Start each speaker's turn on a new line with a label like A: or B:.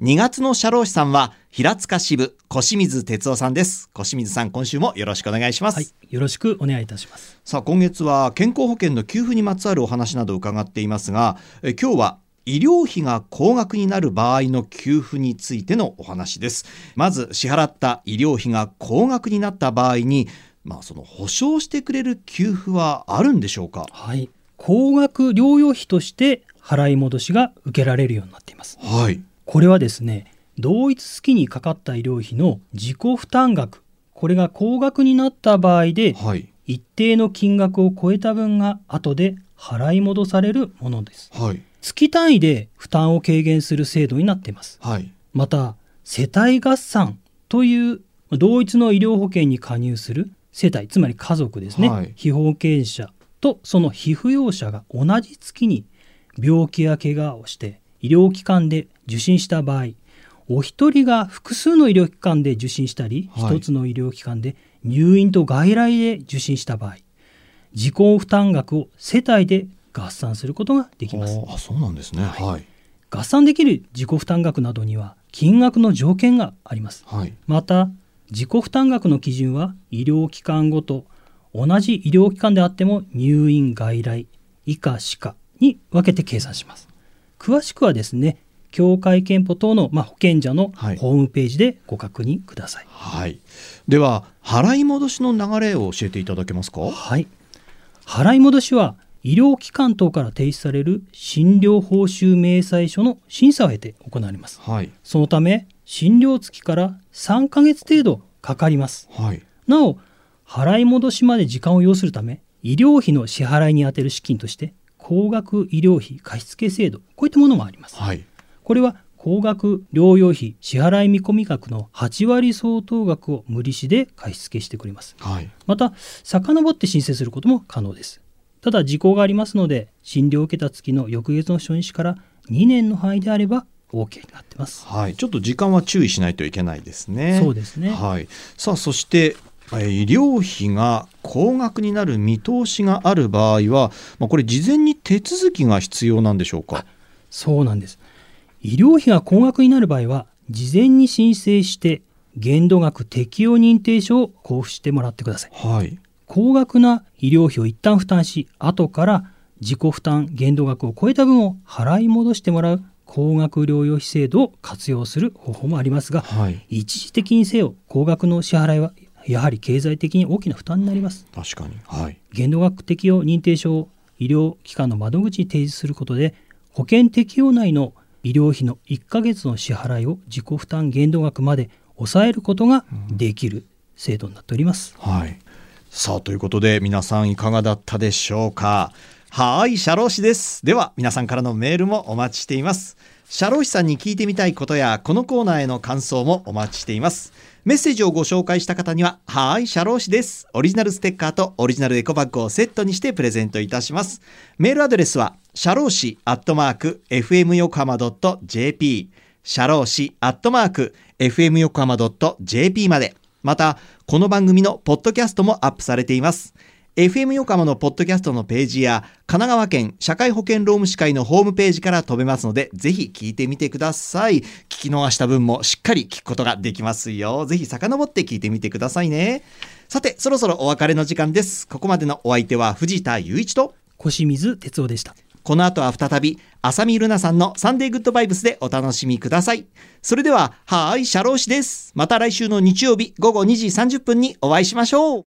A: 2月の社労士さんは平塚支部小清水哲夫さんです。小清水さん今週もよろしくお願いします、はい、
B: よろしくお願いいたします。
A: さあ今月は健康保険の給付にまつわるお話など伺っていますがえ今日は医療費が高額になる場合の給付についてのお話です。まず支払った医療費が高額になった場合にまあその保証してくれる給付はあるんでしょうか？
B: はい。高額療養費として払い戻しが受けられるようになっています。
A: はい
B: これはですね同一月にかかった医療費の自己負担額。これが高額になった場合で、はい、一定の金額を超えた分が後で払い戻されるものです、
A: はい、
B: 月単位で負担を軽減する制度になっています、
A: はい、
B: また世帯合算という同一の医療保険に加入する世帯つまり家族ですね、はい、被保険者とその被扶養者が同じ月に病気や怪我をして医療機関で受診した場合お一人が複数の医療機関で受診したり、一、つの医療機関で入院と外来で受診した場合自己負担額を世帯で合算することができます。
A: あそうなんですね、はい、
B: 合算できる自己負担額などには金額の条件があります。
A: はい、
B: また自己負担額の基準は医療機関ごと同じ医療機関であっても入院外来以下歯科に分けて計算します。詳しくはですね協会憲法等の、まあ、保険者のホームページでご確認ください、
A: はい、では払い戻しの流れを教えていただけますか？
B: はい。払い戻しは医療機関等から提出される診療報酬明細書の審査を経て行われます、
A: はい、
B: そのため診療月から3ヶ月程度かかります、
A: はい、
B: なお払い戻しまで時間を要するため医療費の支払いに充てる資金として高額医療費貸付制度こういったものもあります、
A: はい、
B: これは高額療養費支払い見込み額の8割相当額を無利子で貸付してくれます、
A: はい、
B: また遡って申請することも可能ですただ時効がありますので診療を受けた月の翌月の初日から2年の範囲であれば OK になってます。
A: はい、ちょっと時間は注意しないといけないですね。
B: そうですね。
A: はい。さあそして医療費が高額になる見通しがある場合は、まあ、これ事前に手続きが必要なんでしょうか？
B: そうなんです。医療費が高額になる場合は事前に申請して限度額適用認定書を交付してもらってください、
A: はい、
B: 高額な医療費を一旦負担し後から自己負担限度額を超えた分を払い戻してもらう高額療養費制度を活用する方法もありますが、
A: はい、
B: 一時的にせよ高額の支払いはやはり経済的に大きな負担になります。
A: 確かに、はい、
B: 限度額適用認定書を医療機関の窓口に提示することで保険適用内の医療費の1ヶ月の支払いを自己負担限度額まで抑えることができる制度になっております、
A: うん、はい。さあということで皆さんいかがだったでしょうか。はい社労士です。では皆さんからのメールもお待ちしています社労士さんに聞いてみたいことやこのコーナーへの感想もお待ちしていますメッセージをご紹介した方には、はーい、社労士です。オリジナルステッカーとオリジナルエコバッグをセットにしてプレゼントいたします。メールアドレスは、社労士アットマーク、fm 横浜 .jp、社労士アットマーク、fm 横浜 .jp まで。また、この番組のポッドキャストもアップされています。FM 横浜のポッドキャストのページや神奈川県社会保険労務士会のホームページから飛べますのでぜひ聞いてみてください。聞き逃した分もしっかり聞くことができますよ。ぜひ遡って聞いてみてくださいね。さてそろそろお別れの時間です。ここまでのお相手は藤田雄一と
B: 小清水哲夫でした。
A: この後は再び浅見ルナさんのサンデーグッドバイブスでお楽しみください。それでははいシャロー氏です。また来週の日曜日午後2時30分にお会いしましょう